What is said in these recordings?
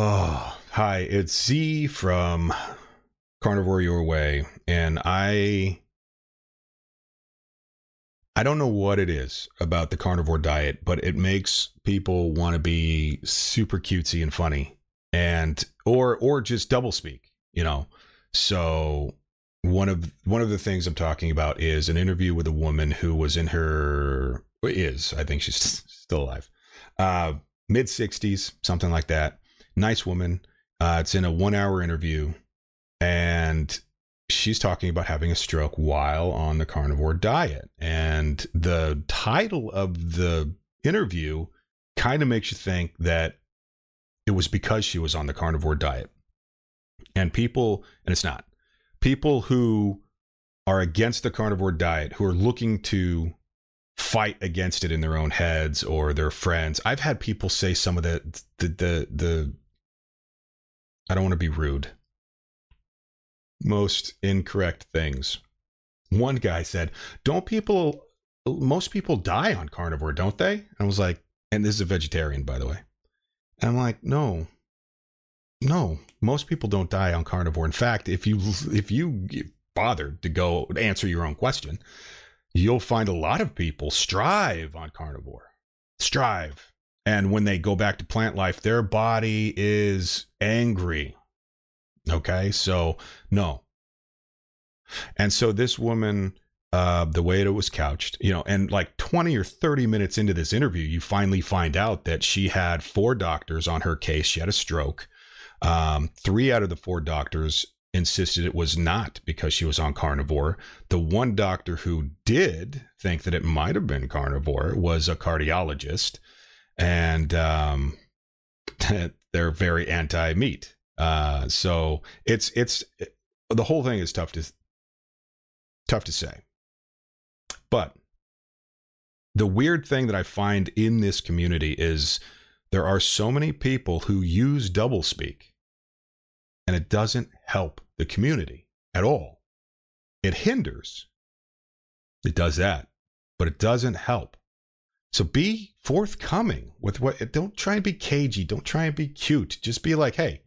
Oh, hi, it's Z from Carnivore Your Way, and I I don't know what it is about the carnivore diet, but it makes people want to be super cutesy and funny and or or just double speak, you know. So one of one of the things I'm talking about is an interview with a woman who was in her is I think she's still alive, uh, mid 60s, something like that nice woman. Uh, it's in a one hour interview, and she's talking about having a stroke while on the carnivore diet. And the title of the interview kind of makes you think that it was because she was on the carnivore diet. And people, and it's not, people who are against the carnivore diet, who are looking to fight against it in their own heads or their friends. I've had people say some of the the the, the I don't want to be rude. Most incorrect things. One guy said, Don't people, most people die on carnivore, don't they? I was like, And this is a vegetarian, by the way. And I'm like, No, no, most people don't die on carnivore. In fact, if you, if you bothered to go answer your own question, you'll find a lot of people strive on carnivore. Strive. And when they go back to plant life, their body is angry. Okay, so no. And so this woman, uh, the way it was couched, you know, and like 20 or 30 minutes into this interview, you finally find out that she had four doctors on her case. She had a stroke. Um, three out of the four doctors insisted it was not because she was on carnivore. The one doctor who did think that it might have been carnivore was a cardiologist and um, they're very anti-meat. Uh, so it's it's it, the whole thing is tough to tough to say. But the weird thing that I find in this community is there are so many people who use doublespeak, and it doesn't help the community at all. It hinders. It does that, but it doesn't help. So be forthcoming with what, don't try and be cagey. Don't try and be cute. Just be like, hey,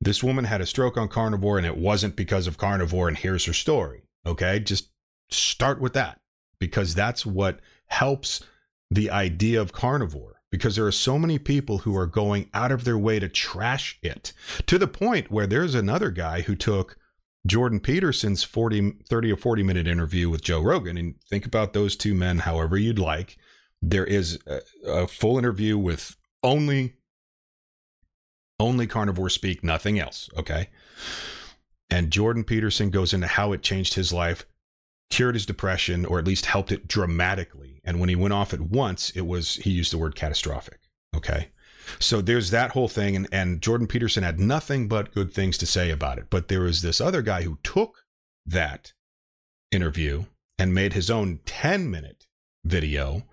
this woman had a stroke on carnivore and it wasn't because of carnivore, and here's her story. Okay. Just start with that because that's what helps the idea of carnivore because there are so many people who are going out of their way to trash it to the point where there's another guy who took Jordan Peterson's 40, 30 or 40 minute interview with Joe Rogan. And think about those two men however you'd like. There is a, a full interview with only only carnivore speak, nothing else. Okay. And Jordan Peterson goes into how it changed his life, cured his depression, or at least helped it dramatically. And when he went off at once, it was, he used the word catastrophic. Okay. So there's that whole thing, and, and Jordan Peterson had nothing but good things to say about it. But there was this other guy who took that interview and made his own 10 minute video,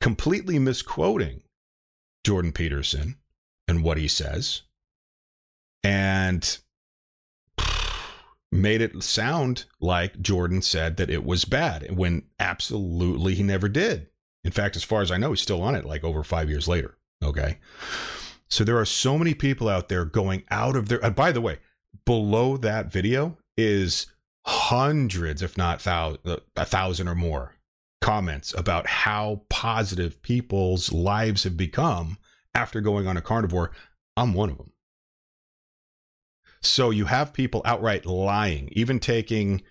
completely misquoting Jordan Peterson and what he says, and made it sound like Jordan said that it was bad when absolutely he never did. In fact, as far as I know, he's still on it like over five years later. Okay. So there are so many people out there going out of their. By the way, below that video is hundreds, if not thousand, uh, a thousand or more comments about how positive people's lives have become after going on a carnivore. I'm one of them. So you have people outright lying, even taking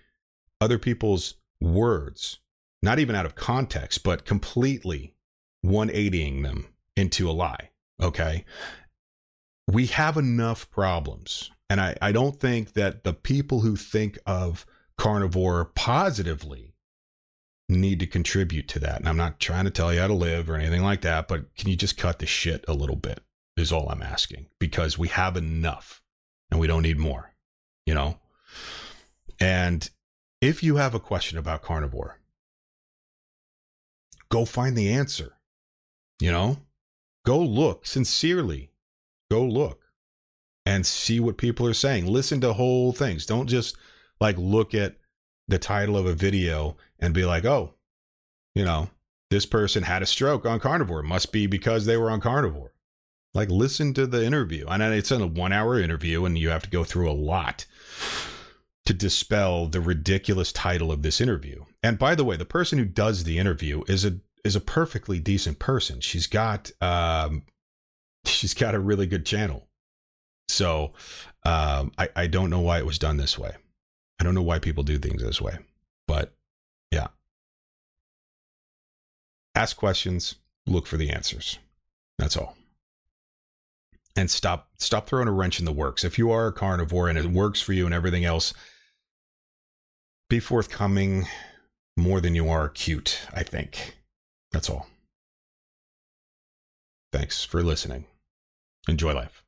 other people's words, not even out of context, but completely 180ing them into a lie. Okay. We have enough problems. And I, I don't think that the people who think of carnivore positively need to contribute to that. And I'm not trying to tell you how to live or anything like that, but can you just cut the shit a little bit? Is all I'm asking because we have enough and we don't need more, you know? And if you have a question about carnivore, go find the answer, you know? Go look sincerely. Go look and see what people are saying. Listen to whole things. Don't just like look at the title of a video and be like, oh, you know, this person had a stroke on carnivore. It must be because they were on carnivore. Like, listen to the interview. And it's a one hour interview, and you have to go through a lot to dispel the ridiculous title of this interview. And by the way, the person who does the interview is a is a perfectly decent person. She's got um, she's got a really good channel. So um, I I don't know why it was done this way. I don't know why people do things this way, but yeah. Ask questions, look for the answers. That's all. And stop stop throwing a wrench in the works. If you are a carnivore and it works for you and everything else, be forthcoming more than you are cute, I think. That's all. Thanks for listening. Enjoy life.